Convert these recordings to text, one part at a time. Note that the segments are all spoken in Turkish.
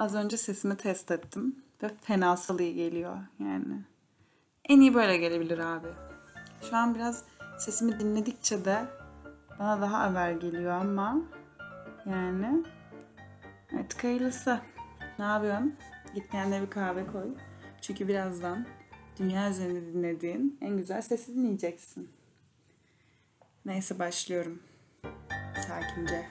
Az önce sesimi test ettim ve fenasal iyi geliyor yani. En iyi böyle gelebilir abi. Şu an biraz sesimi dinledikçe de bana daha evvel geliyor ama yani artık hayırlısı. Ne yapıyorsun? Git kendine bir kahve koy. Çünkü birazdan dünya üzerinde dinlediğin en güzel sesi dinleyeceksin. Neyse başlıyorum. Sakince.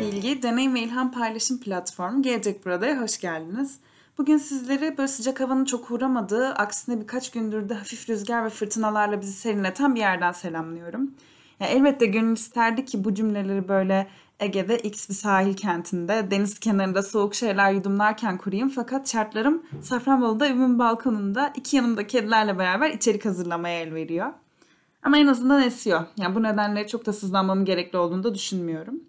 Bilgi, deneyim ve ilham paylaşım platformu Gelecek Burada'ya hoş geldiniz. Bugün sizleri böyle sıcak havanın çok uğramadığı, aksine birkaç gündür de hafif rüzgar ve fırtınalarla bizi serinleten bir yerden selamlıyorum. Ya elbette gönül isterdi ki bu cümleleri böyle Ege'de X bir sahil kentinde, deniz kenarında soğuk şeyler yudumlarken kurayım. Fakat şartlarım Safranbolu'da evimin balkonunda iki yanımda kedilerle beraber içerik hazırlamaya el veriyor. Ama en azından esiyor. Yani bu nedenle çok da sızlanmamın gerekli olduğunu da düşünmüyorum.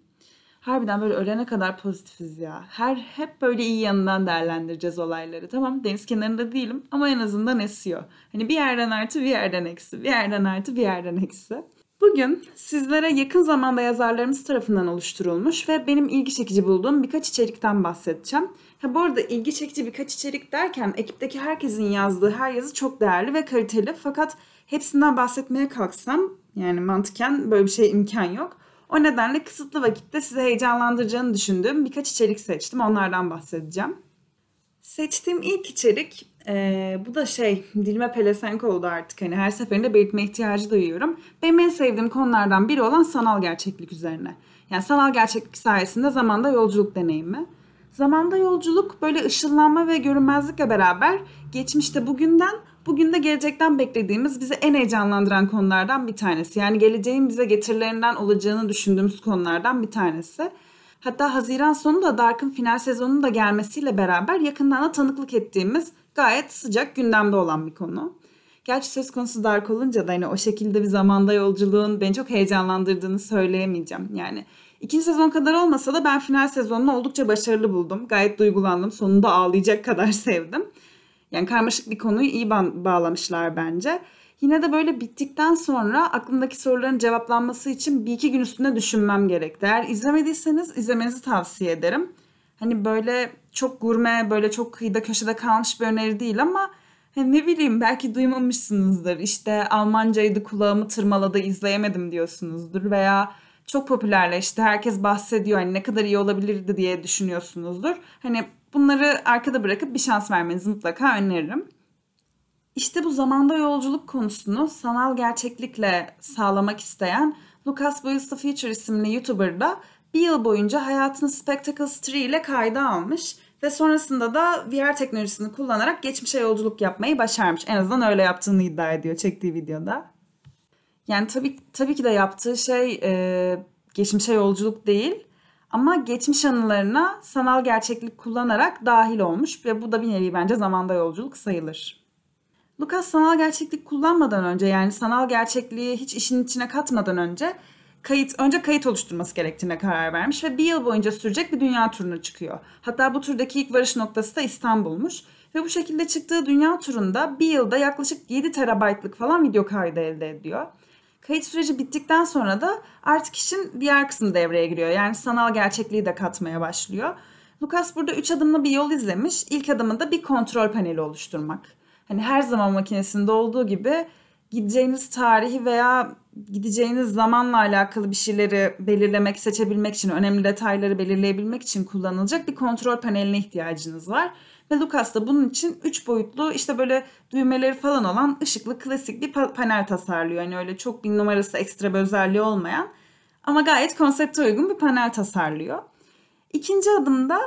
Harbiden böyle ölene kadar pozitifiz ya. Her hep böyle iyi yanından değerlendireceğiz olayları. Tamam deniz kenarında değilim ama en azından esiyor. Hani bir yerden artı bir yerden eksi, bir yerden artı bir yerden eksi. Bugün sizlere yakın zamanda yazarlarımız tarafından oluşturulmuş ve benim ilgi çekici bulduğum birkaç içerikten bahsedeceğim. Ha bu arada ilgi çekici birkaç içerik derken ekipteki herkesin yazdığı her yazı çok değerli ve kaliteli. Fakat hepsinden bahsetmeye kalksam yani mantıken böyle bir şey imkan yok. O nedenle kısıtlı vakitte size heyecanlandıracağını düşündüğüm birkaç içerik seçtim. Onlardan bahsedeceğim. Seçtiğim ilk içerik e, bu da şey dilime pelesenk oldu artık. Hani her seferinde belirtme ihtiyacı duyuyorum. Benim en sevdiğim konulardan biri olan sanal gerçeklik üzerine. Yani sanal gerçeklik sayesinde zamanda yolculuk deneyimi. Zamanda yolculuk böyle ışınlanma ve görünmezlikle beraber geçmişte bugünden bugün de gelecekten beklediğimiz bizi en heyecanlandıran konulardan bir tanesi. Yani geleceğin bize getirilerinden olacağını düşündüğümüz konulardan bir tanesi. Hatta Haziran sonu da Dark'ın final sezonunun da gelmesiyle beraber yakından da tanıklık ettiğimiz gayet sıcak gündemde olan bir konu. Gerçi söz konusu Dark olunca da hani o şekilde bir zamanda yolculuğun beni çok heyecanlandırdığını söyleyemeyeceğim. Yani ikinci sezon kadar olmasa da ben final sezonunu oldukça başarılı buldum. Gayet duygulandım. Sonunda ağlayacak kadar sevdim. Yani karmaşık bir konuyu iyi bağlamışlar bence. Yine de böyle bittikten sonra aklımdaki soruların cevaplanması için bir iki gün üstünde düşünmem gerekti. Eğer izlemediyseniz izlemenizi tavsiye ederim. Hani böyle çok gurme, böyle çok kıyıda köşede kalmış bir öneri değil ama hani ne bileyim belki duymamışsınızdır. İşte Almancaydı kulağımı tırmaladı izleyemedim diyorsunuzdur veya çok popülerleşti. Herkes bahsediyor hani ne kadar iyi olabilirdi diye düşünüyorsunuzdur. Hani bunları arkada bırakıp bir şans vermenizi mutlaka öneririm. İşte bu zamanda yolculuk konusunu sanal gerçeklikle sağlamak isteyen Lucas Builds the Future isimli YouTuber da bir yıl boyunca hayatını Spectacles 3 ile kayda almış ve sonrasında da VR teknolojisini kullanarak geçmişe yolculuk yapmayı başarmış. En azından öyle yaptığını iddia ediyor çektiği videoda. Yani tabii tabii ki de yaptığı şey e, geçmişe yolculuk değil ama geçmiş anılarına sanal gerçeklik kullanarak dahil olmuş ve bu da bir nevi bence zamanda yolculuk sayılır. Lucas sanal gerçeklik kullanmadan önce yani sanal gerçekliği hiç işin içine katmadan önce kayıt önce kayıt oluşturması gerektiğine karar vermiş ve bir yıl boyunca sürecek bir dünya turuna çıkıyor. Hatta bu turdaki ilk varış noktası da İstanbul'muş. Ve bu şekilde çıktığı dünya turunda bir yılda yaklaşık 7 terabaytlık falan video kaydı elde ediyor. Kayıt süreci bittikten sonra da artık işin diğer kısmı devreye giriyor. Yani sanal gerçekliği de katmaya başlıyor. Lucas burada 3 adımlı bir yol izlemiş. İlk adımında bir kontrol paneli oluşturmak. Hani her zaman makinesinde olduğu gibi gideceğiniz tarihi veya gideceğiniz zamanla alakalı bir şeyleri belirlemek, seçebilmek için, önemli detayları belirleyebilmek için kullanılacak bir kontrol paneline ihtiyacınız var. Ve Lucas da bunun için 3 boyutlu işte böyle düğmeleri falan olan ışıklı klasik bir panel tasarlıyor. Yani öyle çok bir numarası ekstra bir özelliği olmayan ama gayet konsepte uygun bir panel tasarlıyor. İkinci adımda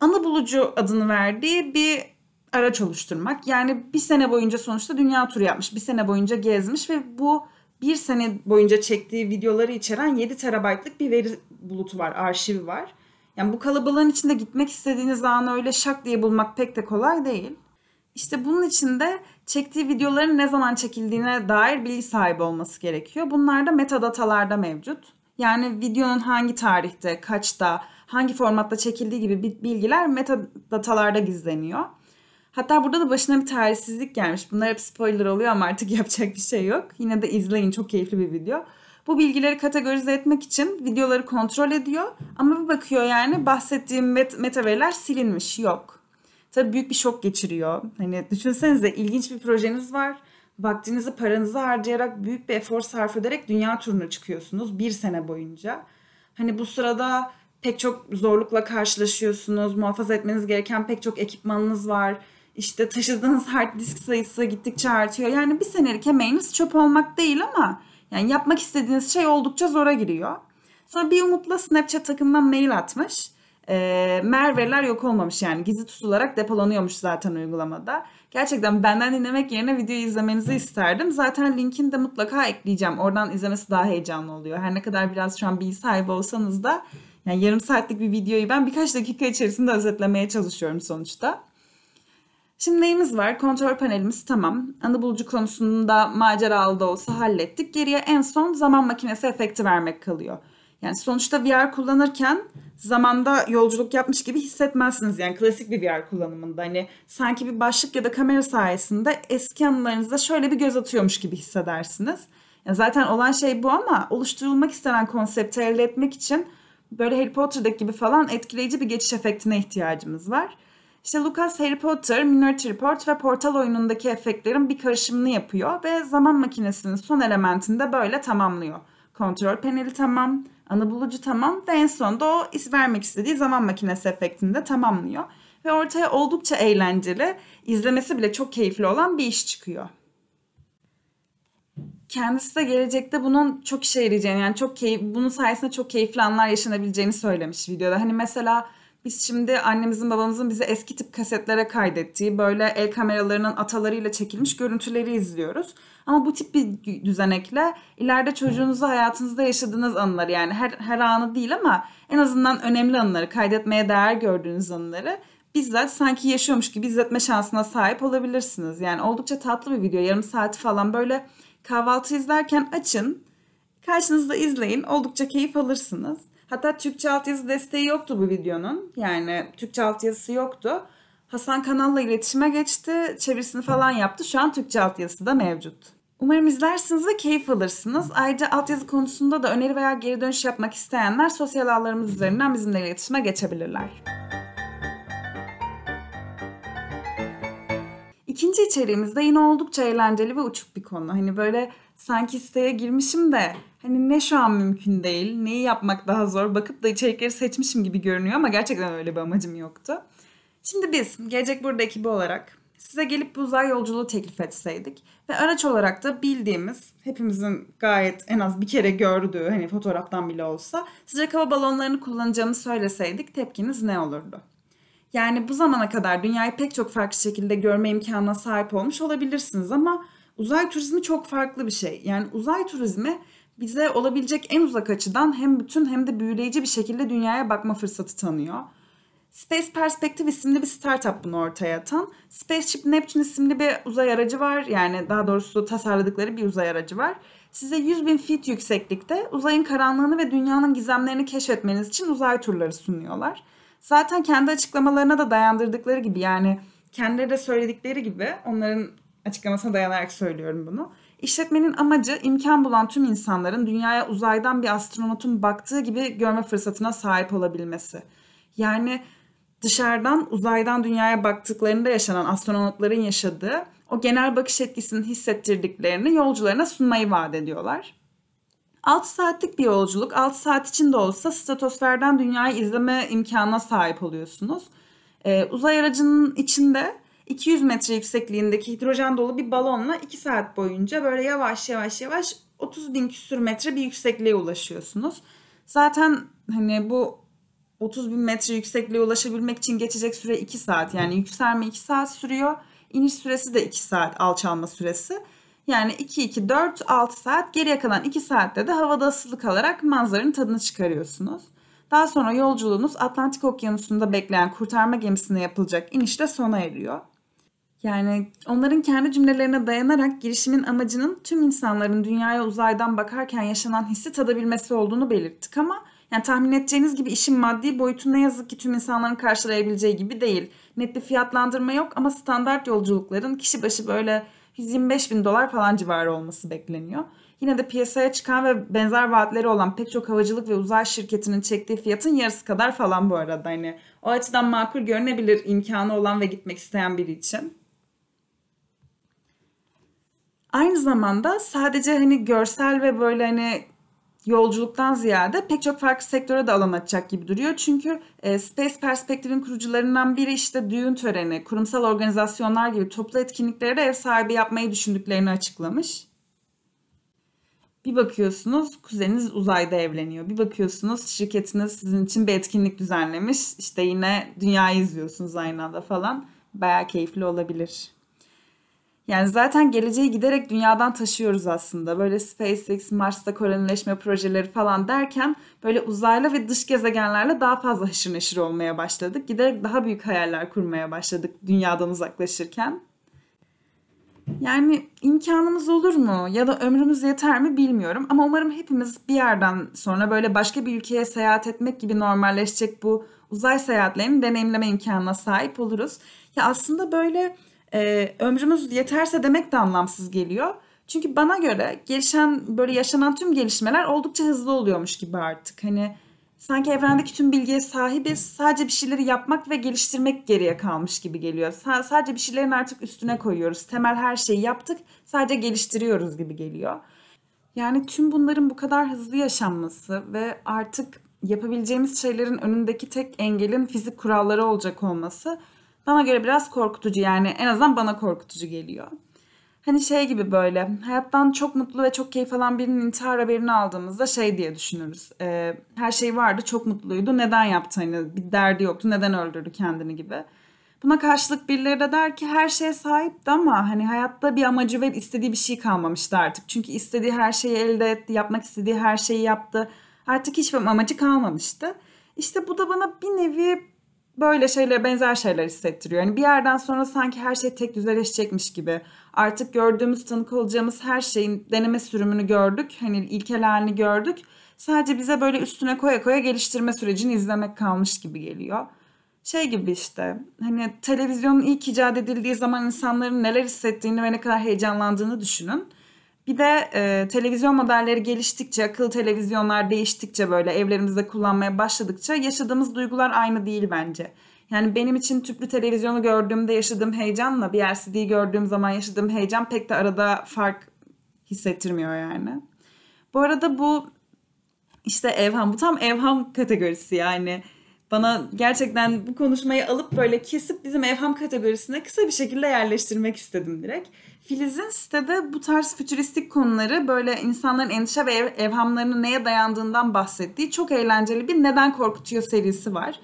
ana bulucu adını verdiği bir araç oluşturmak. Yani bir sene boyunca sonuçta dünya turu yapmış. Bir sene boyunca gezmiş ve bu bir sene boyunca çektiği videoları içeren 7 terabaytlık bir veri bulutu var, arşivi var. Yani bu kalabalığın içinde gitmek istediğiniz anı öyle şak diye bulmak pek de kolay değil. İşte bunun için de çektiği videoların ne zaman çekildiğine dair bilgi sahibi olması gerekiyor. Bunlar da metadatalarda mevcut. Yani videonun hangi tarihte, kaçta, hangi formatta çekildiği gibi bilgiler metadatalarda gizleniyor. Hatta burada da başına bir tarihsizlik gelmiş. Bunlar hep spoiler oluyor ama artık yapacak bir şey yok. Yine de izleyin çok keyifli bir video. Bu bilgileri kategorize etmek için videoları kontrol ediyor ama bir bakıyor yani bahsettiğim met- metaveriler silinmiş yok. Tabii büyük bir şok geçiriyor. Hani düşünsenize ilginç bir projeniz var. Vaktinizi paranızı harcayarak büyük bir efor sarf ederek dünya turuna çıkıyorsunuz bir sene boyunca. Hani bu sırada pek çok zorlukla karşılaşıyorsunuz. Muhafaza etmeniz gereken pek çok ekipmanınız var. İşte taşıdığınız hard disk sayısı gittikçe artıyor. Yani bir senelik emeğiniz çöp olmak değil ama yani yapmak istediğiniz şey oldukça zora giriyor. Sonra bir umutla Snapchat takımından mail atmış. E, Merve'ler yok olmamış yani gizli tutularak depolanıyormuş zaten uygulamada. Gerçekten benden dinlemek yerine videoyu izlemenizi isterdim. Zaten linkini de mutlaka ekleyeceğim. Oradan izlemesi daha heyecanlı oluyor. Her ne kadar biraz şu an bilgi sahibi olsanız da yani yarım saatlik bir videoyu ben birkaç dakika içerisinde özetlemeye çalışıyorum sonuçta. Şimdi neyimiz var? Kontrol panelimiz tamam. Anı bulucu konusunda maceralı da olsa hallettik. Geriye en son zaman makinesi efekti vermek kalıyor. Yani sonuçta VR kullanırken zamanda yolculuk yapmış gibi hissetmezsiniz. Yani klasik bir VR kullanımında. Hani sanki bir başlık ya da kamera sayesinde eski anılarınıza şöyle bir göz atıyormuş gibi hissedersiniz. Yani zaten olan şey bu ama oluşturulmak istenen konsepti elde etmek için böyle Harry Potter'daki gibi falan etkileyici bir geçiş efektine ihtiyacımız var. İşte Lucas Harry Potter, Minority Report ve Portal oyunundaki efektlerin bir karışımını yapıyor ve zaman makinesinin son elementini de böyle tamamlıyor. Kontrol paneli tamam, ana bulucu tamam ve en sonunda o is vermek istediği zaman makinesi efektini de tamamlıyor. Ve ortaya oldukça eğlenceli, izlemesi bile çok keyifli olan bir iş çıkıyor. Kendisi de gelecekte bunun çok işe yarayacağını yani çok keyif, bunun sayesinde çok keyifli anlar yaşanabileceğini söylemiş videoda. Hani mesela biz şimdi annemizin babamızın bize eski tip kasetlere kaydettiği böyle el kameralarının atalarıyla çekilmiş görüntüleri izliyoruz. Ama bu tip bir düzenekle ileride çocuğunuzla hayatınızda yaşadığınız anıları yani her, her anı değil ama en azından önemli anıları kaydetmeye değer gördüğünüz anıları bizzat sanki yaşıyormuş gibi izletme şansına sahip olabilirsiniz. Yani oldukça tatlı bir video yarım saati falan böyle kahvaltı izlerken açın karşınızda izleyin oldukça keyif alırsınız. Hatta Türkçe altyazı desteği yoktu bu videonun. Yani Türkçe altyazısı yoktu. Hasan kanalla iletişime geçti. Çevirisini falan yaptı. Şu an Türkçe altyazısı da mevcut. Umarım izlersiniz ve keyif alırsınız. Ayrıca altyazı konusunda da öneri veya geri dönüş yapmak isteyenler sosyal ağlarımız üzerinden bizimle iletişime geçebilirler. İkinci içeriğimizde yine oldukça eğlenceli ve uçuk bir konu. Hani böyle sanki siteye girmişim de hani ne şu an mümkün değil, neyi yapmak daha zor bakıp da içerikleri seçmişim gibi görünüyor ama gerçekten öyle bir amacım yoktu. Şimdi biz Gelecek Burada ekibi olarak size gelip bu uzay yolculuğu teklif etseydik ve araç olarak da bildiğimiz hepimizin gayet en az bir kere gördüğü hani fotoğraftan bile olsa sıcak hava balonlarını kullanacağımı söyleseydik tepkiniz ne olurdu? Yani bu zamana kadar dünyayı pek çok farklı şekilde görme imkanına sahip olmuş olabilirsiniz ama uzay turizmi çok farklı bir şey. Yani uzay turizmi bize olabilecek en uzak açıdan hem bütün hem de büyüleyici bir şekilde dünyaya bakma fırsatı tanıyor. Space Perspective isimli bir startup bunu ortaya atan. Spaceship Neptune isimli bir uzay aracı var. Yani daha doğrusu tasarladıkları bir uzay aracı var. Size 100 bin feet yükseklikte uzayın karanlığını ve dünyanın gizemlerini keşfetmeniz için uzay turları sunuyorlar. Zaten kendi açıklamalarına da dayandırdıkları gibi yani kendileri de söyledikleri gibi onların açıklamasına dayanarak söylüyorum bunu. İşletmenin amacı imkan bulan tüm insanların dünyaya uzaydan bir astronotun baktığı gibi görme fırsatına sahip olabilmesi. Yani dışarıdan uzaydan dünyaya baktıklarında yaşanan astronotların yaşadığı o genel bakış etkisini hissettirdiklerini yolcularına sunmayı vaat ediyorlar. 6 saatlik bir yolculuk. 6 saat içinde olsa stratosferden dünyayı izleme imkanına sahip oluyorsunuz. Ee, uzay aracının içinde 200 metre yüksekliğindeki hidrojen dolu bir balonla 2 saat boyunca böyle yavaş yavaş yavaş 30 bin küsür metre bir yüksekliğe ulaşıyorsunuz. Zaten hani bu 30 bin metre yüksekliğe ulaşabilmek için geçecek süre 2 saat. Yani yükselme 2 saat sürüyor. İniş süresi de 2 saat alçalma süresi. Yani 2, 2, 4, 6 saat geriye kalan 2 saatte de havada asılı kalarak manzaranın tadını çıkarıyorsunuz. Daha sonra yolculuğunuz Atlantik Okyanusu'nda bekleyen kurtarma gemisine yapılacak inişte sona eriyor. Yani onların kendi cümlelerine dayanarak girişimin amacının tüm insanların dünyaya uzaydan bakarken yaşanan hissi tadabilmesi olduğunu belirttik ama yani tahmin edeceğiniz gibi işin maddi boyutu ne yazık ki tüm insanların karşılayabileceği gibi değil. Net bir fiyatlandırma yok ama standart yolculukların kişi başı böyle 125 bin dolar falan civarı olması bekleniyor. yine de piyasaya çıkan ve benzer vaatleri olan pek çok havacılık ve uzay şirketinin çektiği fiyatın yarısı kadar falan bu arada. Hani o açıdan makul görünebilir imkanı olan ve gitmek isteyen biri için. Aynı zamanda sadece hani görsel ve böyle hani yolculuktan ziyade pek çok farklı sektöre de alan açacak gibi duruyor. Çünkü e, Space Perspektif'in kurucularından biri işte düğün töreni, kurumsal organizasyonlar gibi toplu etkinliklere de ev sahibi yapmayı düşündüklerini açıklamış. Bir bakıyorsunuz kuzeniniz uzayda evleniyor. Bir bakıyorsunuz şirketiniz sizin için bir etkinlik düzenlemiş. İşte yine dünyayı izliyorsunuz aynı anda falan. Bayağı keyifli olabilir. Yani zaten geleceği giderek dünyadan taşıyoruz aslında. Böyle SpaceX, Mars'ta kolonileşme projeleri falan derken böyle uzaylı ve dış gezegenlerle daha fazla haşır neşir olmaya başladık. Giderek daha büyük hayaller kurmaya başladık dünyadan uzaklaşırken. Yani imkanımız olur mu ya da ömrümüz yeter mi bilmiyorum ama umarım hepimiz bir yerden sonra böyle başka bir ülkeye seyahat etmek gibi normalleşecek bu uzay seyahatlerini deneyimleme imkanına sahip oluruz. Ya aslında böyle e, ömrümüz yeterse demek de anlamsız geliyor. Çünkü bana göre gelişen böyle yaşanan tüm gelişmeler oldukça hızlı oluyormuş gibi artık. Hani sanki evrendeki tüm bilgiye sahibiz. Sadece bir şeyleri yapmak ve geliştirmek geriye kalmış gibi geliyor. S- sadece bir şeylerin artık üstüne koyuyoruz. Temel her şeyi yaptık. Sadece geliştiriyoruz gibi geliyor. Yani tüm bunların bu kadar hızlı yaşanması ve artık yapabileceğimiz şeylerin önündeki tek engelin fizik kuralları olacak olması bana göre biraz korkutucu yani en azından bana korkutucu geliyor. Hani şey gibi böyle hayattan çok mutlu ve çok keyif alan birinin intihar haberini aldığımızda şey diye düşünürüz. E, her şey vardı çok mutluydu neden yaptı bir derdi yoktu neden öldürdü kendini gibi. Buna karşılık birileri de der ki her şeye sahipti ama hani hayatta bir amacı ve istediği bir şey kalmamıştı artık. Çünkü istediği her şeyi elde etti, yapmak istediği her şeyi yaptı. Artık hiçbir amacı kalmamıştı. İşte bu da bana bir nevi böyle şeyler benzer şeyler hissettiriyor. Yani bir yerden sonra sanki her şey tek düzeleşecekmiş gibi. Artık gördüğümüz tanık olacağımız her şeyin deneme sürümünü gördük. Hani ilkel halini gördük. Sadece bize böyle üstüne koya koya geliştirme sürecini izlemek kalmış gibi geliyor. Şey gibi işte hani televizyonun ilk icat edildiği zaman insanların neler hissettiğini ve ne kadar heyecanlandığını düşünün. Bir de e, televizyon modelleri geliştikçe, akıllı televizyonlar değiştikçe böyle evlerimizde kullanmaya başladıkça yaşadığımız duygular aynı değil bence. Yani benim için tüplü televizyonu gördüğümde yaşadığım heyecanla bir LCD'yi gördüğüm zaman yaşadığım heyecan pek de arada fark hissettirmiyor yani. Bu arada bu işte evham, bu tam evham kategorisi yani. Bana gerçekten bu konuşmayı alıp böyle kesip bizim evham kategorisine kısa bir şekilde yerleştirmek istedim direkt. Filiz'in sitede bu tarz fütüristik konuları böyle insanların endişe ve ev, evhamlarının neye dayandığından bahsettiği çok eğlenceli bir Neden Korkutuyor serisi var.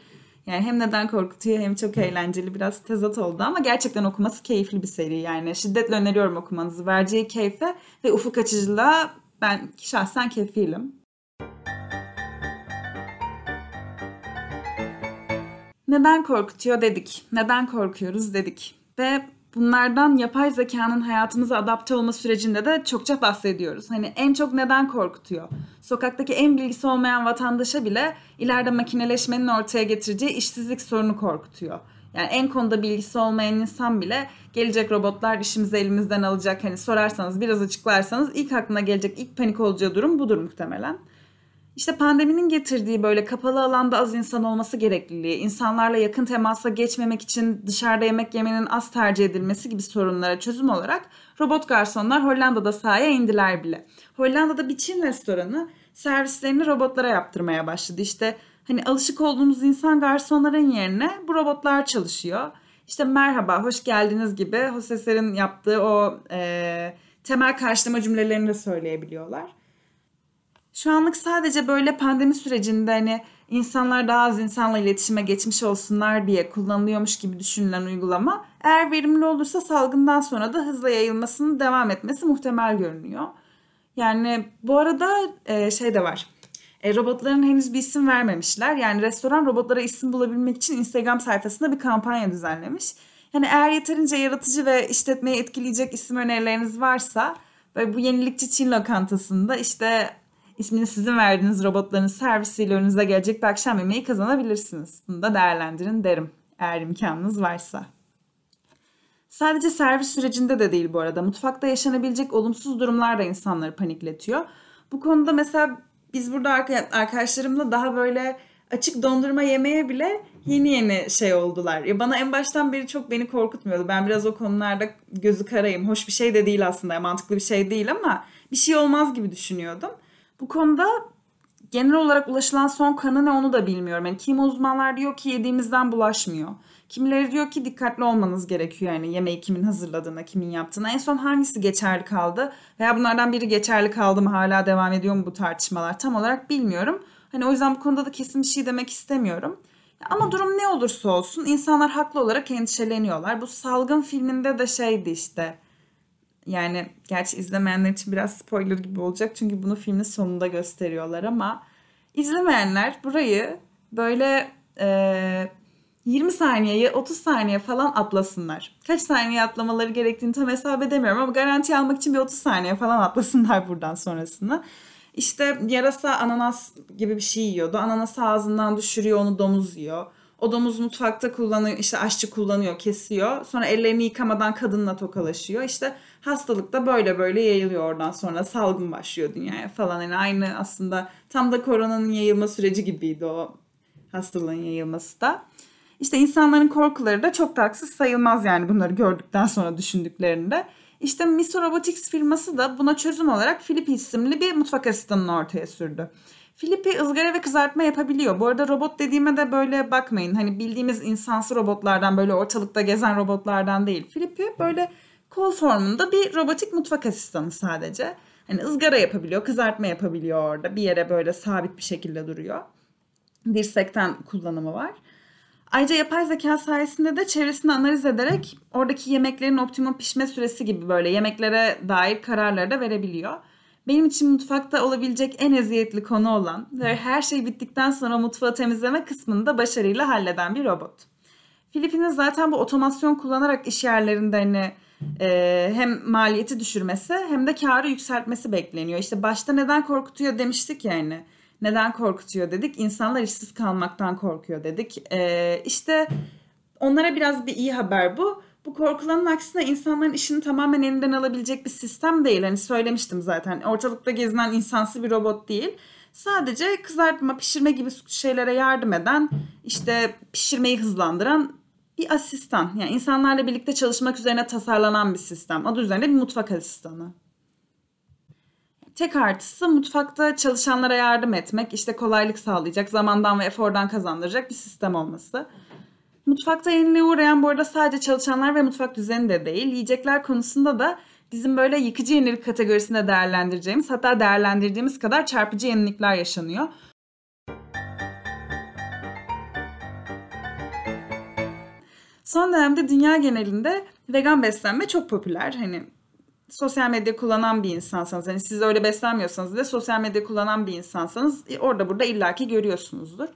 Yani hem neden korkutuyor hem çok eğlenceli biraz tezat oldu ama gerçekten okuması keyifli bir seri yani. Şiddetle öneriyorum okumanızı. Vereceği keyfe ve ufuk açıcılığa ben şahsen kefilim. Neden korkutuyor dedik. Neden korkuyoruz dedik. Ve bunlardan yapay zekanın hayatımıza adapte olma sürecinde de çokça bahsediyoruz. Hani en çok neden korkutuyor? Sokaktaki en bilgisi olmayan vatandaşa bile ileride makineleşmenin ortaya getireceği işsizlik sorunu korkutuyor. Yani en konuda bilgisi olmayan insan bile gelecek robotlar işimizi elimizden alacak. Hani sorarsanız biraz açıklarsanız ilk aklına gelecek ilk panik olacağı durum budur muhtemelen. İşte pandeminin getirdiği böyle kapalı alanda az insan olması gerekliliği, insanlarla yakın temasa geçmemek için dışarıda yemek yemenin az tercih edilmesi gibi sorunlara çözüm olarak robot garsonlar Hollanda'da sahaya indiler bile. Hollanda'da bir Çin restoranı servislerini robotlara yaptırmaya başladı. İşte hani alışık olduğumuz insan garsonların yerine bu robotlar çalışıyor. İşte merhaba, hoş geldiniz gibi hosteslerin yaptığı o e, temel karşılama cümlelerini de söyleyebiliyorlar. Şu anlık sadece böyle pandemi sürecinde hani insanlar daha az insanla iletişime geçmiş olsunlar diye kullanılıyormuş gibi düşünülen uygulama eğer verimli olursa salgından sonra da hızla yayılmasının devam etmesi muhtemel görünüyor. Yani bu arada e, şey de var. E, robotların henüz bir isim vermemişler. Yani restoran robotlara isim bulabilmek için Instagram sayfasında bir kampanya düzenlemiş. Yani eğer yeterince yaratıcı ve işletmeyi etkileyecek isim önerileriniz varsa ve bu yenilikçi Çin lokantasında işte ismini sizin verdiğiniz robotların servisiyle önünüze gelecek bir akşam yemeği kazanabilirsiniz. Bunu da değerlendirin derim eğer imkanınız varsa. Sadece servis sürecinde de değil bu arada. Mutfakta yaşanabilecek olumsuz durumlar da insanları panikletiyor. Bu konuda mesela biz burada arkadaşlarımla daha böyle açık dondurma yemeye bile yeni yeni şey oldular. Ya bana en baştan beri çok beni korkutmuyordu. Ben biraz o konularda gözü karayım. Hoş bir şey de değil aslında. Mantıklı bir şey değil ama bir şey olmaz gibi düşünüyordum. Bu konuda genel olarak ulaşılan son kanı ne onu da bilmiyorum. Yani kim uzmanlar diyor ki yediğimizden bulaşmıyor. Kimileri diyor ki dikkatli olmanız gerekiyor yani yemeği kimin hazırladığına, kimin yaptığına. En son hangisi geçerli kaldı veya bunlardan biri geçerli kaldı mı hala devam ediyor mu bu tartışmalar tam olarak bilmiyorum. Hani o yüzden bu konuda da kesin bir şey demek istemiyorum. Ama durum ne olursa olsun insanlar haklı olarak endişeleniyorlar. Bu salgın filminde de şeydi işte. Yani gerçi izlemeyenler için biraz spoiler gibi olacak çünkü bunu filmin sonunda gösteriyorlar ama izlemeyenler burayı böyle e, 20 saniyeyi 30 saniye falan atlasınlar. Kaç saniye atlamaları gerektiğini tam hesap edemiyorum ama garanti almak için bir 30 saniye falan atlasınlar buradan sonrasını. İşte yarasa ananas gibi bir şey yiyordu. Ananası ağzından düşürüyor onu domuz yiyor. O domuz mutfakta kullanıyor işte aşçı kullanıyor kesiyor. Sonra ellerini yıkamadan kadınla tokalaşıyor. İşte hastalık da böyle böyle yayılıyor oradan sonra salgın başlıyor dünyaya falan. Yani aynı aslında tam da koronanın yayılma süreci gibiydi o hastalığın yayılması da. İşte insanların korkuları da çok da haksız sayılmaz yani bunları gördükten sonra düşündüklerinde. İşte Miso Robotics firması da buna çözüm olarak Filipi isimli bir mutfak asistanını ortaya sürdü. Filipi ızgara ve kızartma yapabiliyor. Bu arada robot dediğime de böyle bakmayın. Hani bildiğimiz insansı robotlardan böyle ortalıkta gezen robotlardan değil. Filipi böyle kol formunda bir robotik mutfak asistanı sadece. Hani ızgara yapabiliyor, kızartma yapabiliyor orada. Bir yere böyle sabit bir şekilde duruyor. Dirsekten kullanımı var. Ayrıca yapay zeka sayesinde de çevresini analiz ederek oradaki yemeklerin optimum pişme süresi gibi böyle yemeklere dair kararları da verebiliyor. Benim için mutfakta olabilecek en eziyetli konu olan ve her şey bittikten sonra mutfağı temizleme kısmını da başarıyla halleden bir robot. Filipin'in zaten bu otomasyon kullanarak iş yerlerinde hani e, hem maliyeti düşürmesi hem de karı yükseltmesi bekleniyor. İşte başta neden korkutuyor demiştik yani. Neden korkutuyor dedik? İnsanlar işsiz kalmaktan korkuyor dedik. Ee, işte onlara biraz bir iyi haber bu. Bu korkulanın aksine insanların işini tamamen elinden alabilecek bir sistem değil. Hani söylemiştim zaten. Ortalıkta gezinen insansı bir robot değil. Sadece kızartma, pişirme gibi şeylere yardım eden, işte pişirmeyi hızlandıran bir asistan. Yani insanlarla birlikte çalışmak üzerine tasarlanan bir sistem. Adı üzerinde bir mutfak asistanı. Tek artısı mutfakta çalışanlara yardım etmek, işte kolaylık sağlayacak, zamandan ve efordan kazandıracak bir sistem olması. Mutfakta yeniliğe uğrayan bu arada sadece çalışanlar ve mutfak düzeni de değil, yiyecekler konusunda da bizim böyle yıkıcı yenilik kategorisinde değerlendireceğimiz hatta değerlendirdiğimiz kadar çarpıcı yenilikler yaşanıyor. Son dönemde dünya genelinde vegan beslenme çok popüler. Hani sosyal medya kullanan bir insansanız yani siz öyle beslenmiyorsanız da sosyal medya kullanan bir insansanız e, orada burada illaki görüyorsunuzdur.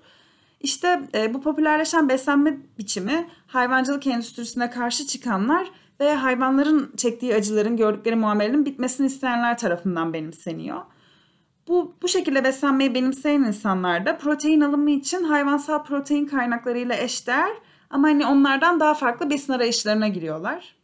İşte e, bu popülerleşen beslenme biçimi hayvancılık endüstrisine karşı çıkanlar ve hayvanların çektiği acıların, gördükleri muamelenin bitmesini isteyenler tarafından benimseniyor. Bu, bu şekilde beslenmeyi benimseyen insanlar da protein alımı için hayvansal protein kaynaklarıyla eşdeğer ama hani onlardan daha farklı besin arayışlarına giriyorlar.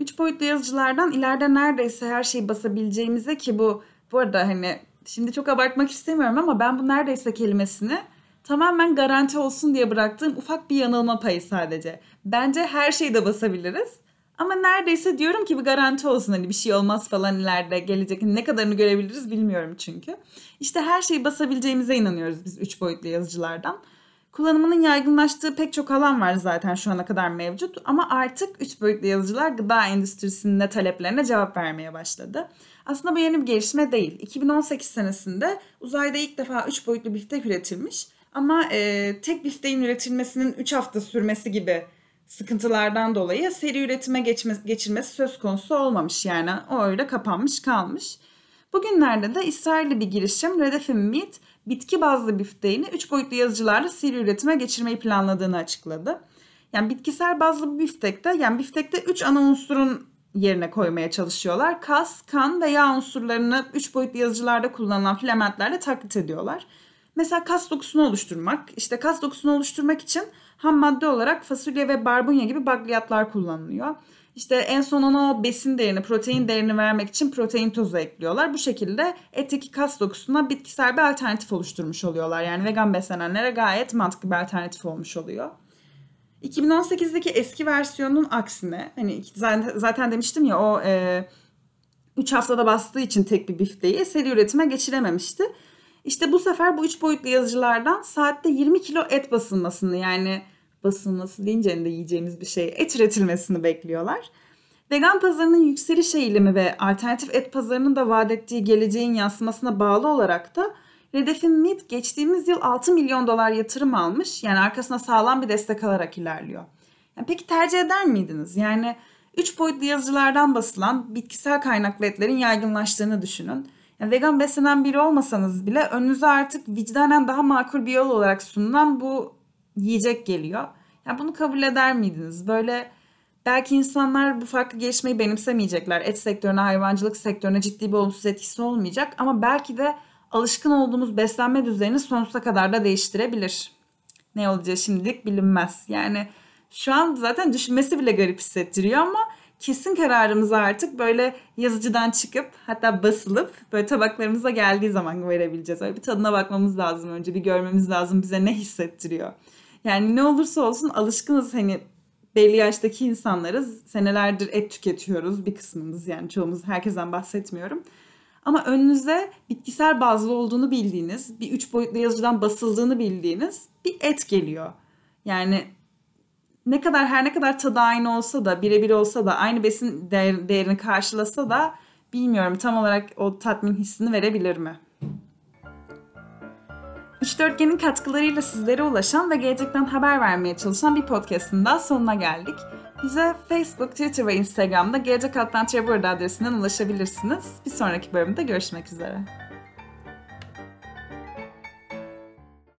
Üç boyutlu yazıcılardan ileride neredeyse her şeyi basabileceğimize ki bu bu arada hani şimdi çok abartmak istemiyorum ama ben bu neredeyse kelimesini tamamen garanti olsun diye bıraktığım ufak bir yanılma payı sadece. Bence her şeyi de basabiliriz. Ama neredeyse diyorum ki bir garanti olsun hani bir şey olmaz falan ileride gelecek. Ne kadarını görebiliriz bilmiyorum çünkü. İşte her şeyi basabileceğimize inanıyoruz biz üç boyutlu yazıcılardan. Kullanımının yaygınlaştığı pek çok alan var zaten şu ana kadar mevcut ama artık üç boyutlu yazıcılar gıda endüstrisinin taleplerine cevap vermeye başladı. Aslında bu yeni bir gelişme değil. 2018 senesinde uzayda ilk defa üç boyutlu biftek üretilmiş ama e, tek bifteğin üretilmesinin 3 hafta sürmesi gibi sıkıntılardan dolayı seri üretime geçme, geçilmesi söz konusu olmamış yani o öyle kapanmış kalmış. Bugünlerde de İsrail'li bir girişim Redefim Meat bitki bazlı bifteğini 3 boyutlu yazıcılarla seri üretime geçirmeyi planladığını açıkladı. Yani bitkisel bazlı biftekte yani biftekte 3 ana unsurun yerine koymaya çalışıyorlar. Kas, kan ve yağ unsurlarını 3 boyutlu yazıcılarda kullanılan filamentlerle taklit ediyorlar. Mesela kas dokusunu oluşturmak, işte kas dokusunu oluşturmak için ham madde olarak fasulye ve barbunya gibi bakliyatlar kullanılıyor. İşte en son ona o besin değerini, protein değerini vermek için protein tozu ekliyorlar. Bu şekilde etteki kas dokusuna bitkisel bir alternatif oluşturmuş oluyorlar. Yani vegan beslenenlere gayet mantıklı bir alternatif olmuş oluyor. 2018'deki eski versiyonun aksine hani zaten demiştim ya o e, 3 haftada bastığı için tek bir bifteyi seri üretime geçirememişti. İşte bu sefer bu üç boyutlu yazıcılardan saatte 20 kilo et basılmasını yani basılması deyince de yiyeceğimiz bir şey et üretilmesini bekliyorlar. Vegan pazarının yükseliş eğilimi ve alternatif et pazarının da vaat ettiği geleceğin yansımasına bağlı olarak da Redef'in Meat geçtiğimiz yıl 6 milyon dolar yatırım almış. Yani arkasına sağlam bir destek alarak ilerliyor. Yani peki tercih eder miydiniz? Yani 3 boyutlu yazıcılardan basılan bitkisel kaynaklı etlerin yaygınlaştığını düşünün. Vegan beslenen biri olmasanız bile önünüze artık vicdanen daha makul bir yol olarak sunulan bu yiyecek geliyor. Yani bunu kabul eder miydiniz? Böyle belki insanlar bu farklı gelişmeyi benimsemeyecekler. Et sektörüne, hayvancılık sektörüne ciddi bir olumsuz etkisi olmayacak. Ama belki de alışkın olduğumuz beslenme düzenini sonsuza kadar da değiştirebilir. Ne olacağı şimdilik bilinmez. Yani şu an zaten düşünmesi bile garip hissettiriyor ama kesin kararımızı artık böyle yazıcıdan çıkıp hatta basılıp böyle tabaklarımıza geldiği zaman verebileceğiz. Öyle bir tadına bakmamız lazım önce bir görmemiz lazım bize ne hissettiriyor. Yani ne olursa olsun alışkınız hani belli yaştaki insanlarız. Senelerdir et tüketiyoruz bir kısmımız yani çoğumuz herkesten bahsetmiyorum. Ama önünüze bitkisel bazlı olduğunu bildiğiniz, bir üç boyutlu yazıcıdan basıldığını bildiğiniz bir et geliyor. Yani ne kadar her ne kadar tadı aynı olsa da birebir olsa da aynı besin değer, değerini karşılasa da bilmiyorum tam olarak o tatmin hissini verebilir mi? Üç Dörtgen'in katkılarıyla sizlere ulaşan ve gelecekten haber vermeye çalışan bir podcastın daha sonuna geldik. Bize Facebook, Twitter ve Instagram'da Gelecek Atlan adresinden ulaşabilirsiniz. Bir sonraki bölümde görüşmek üzere.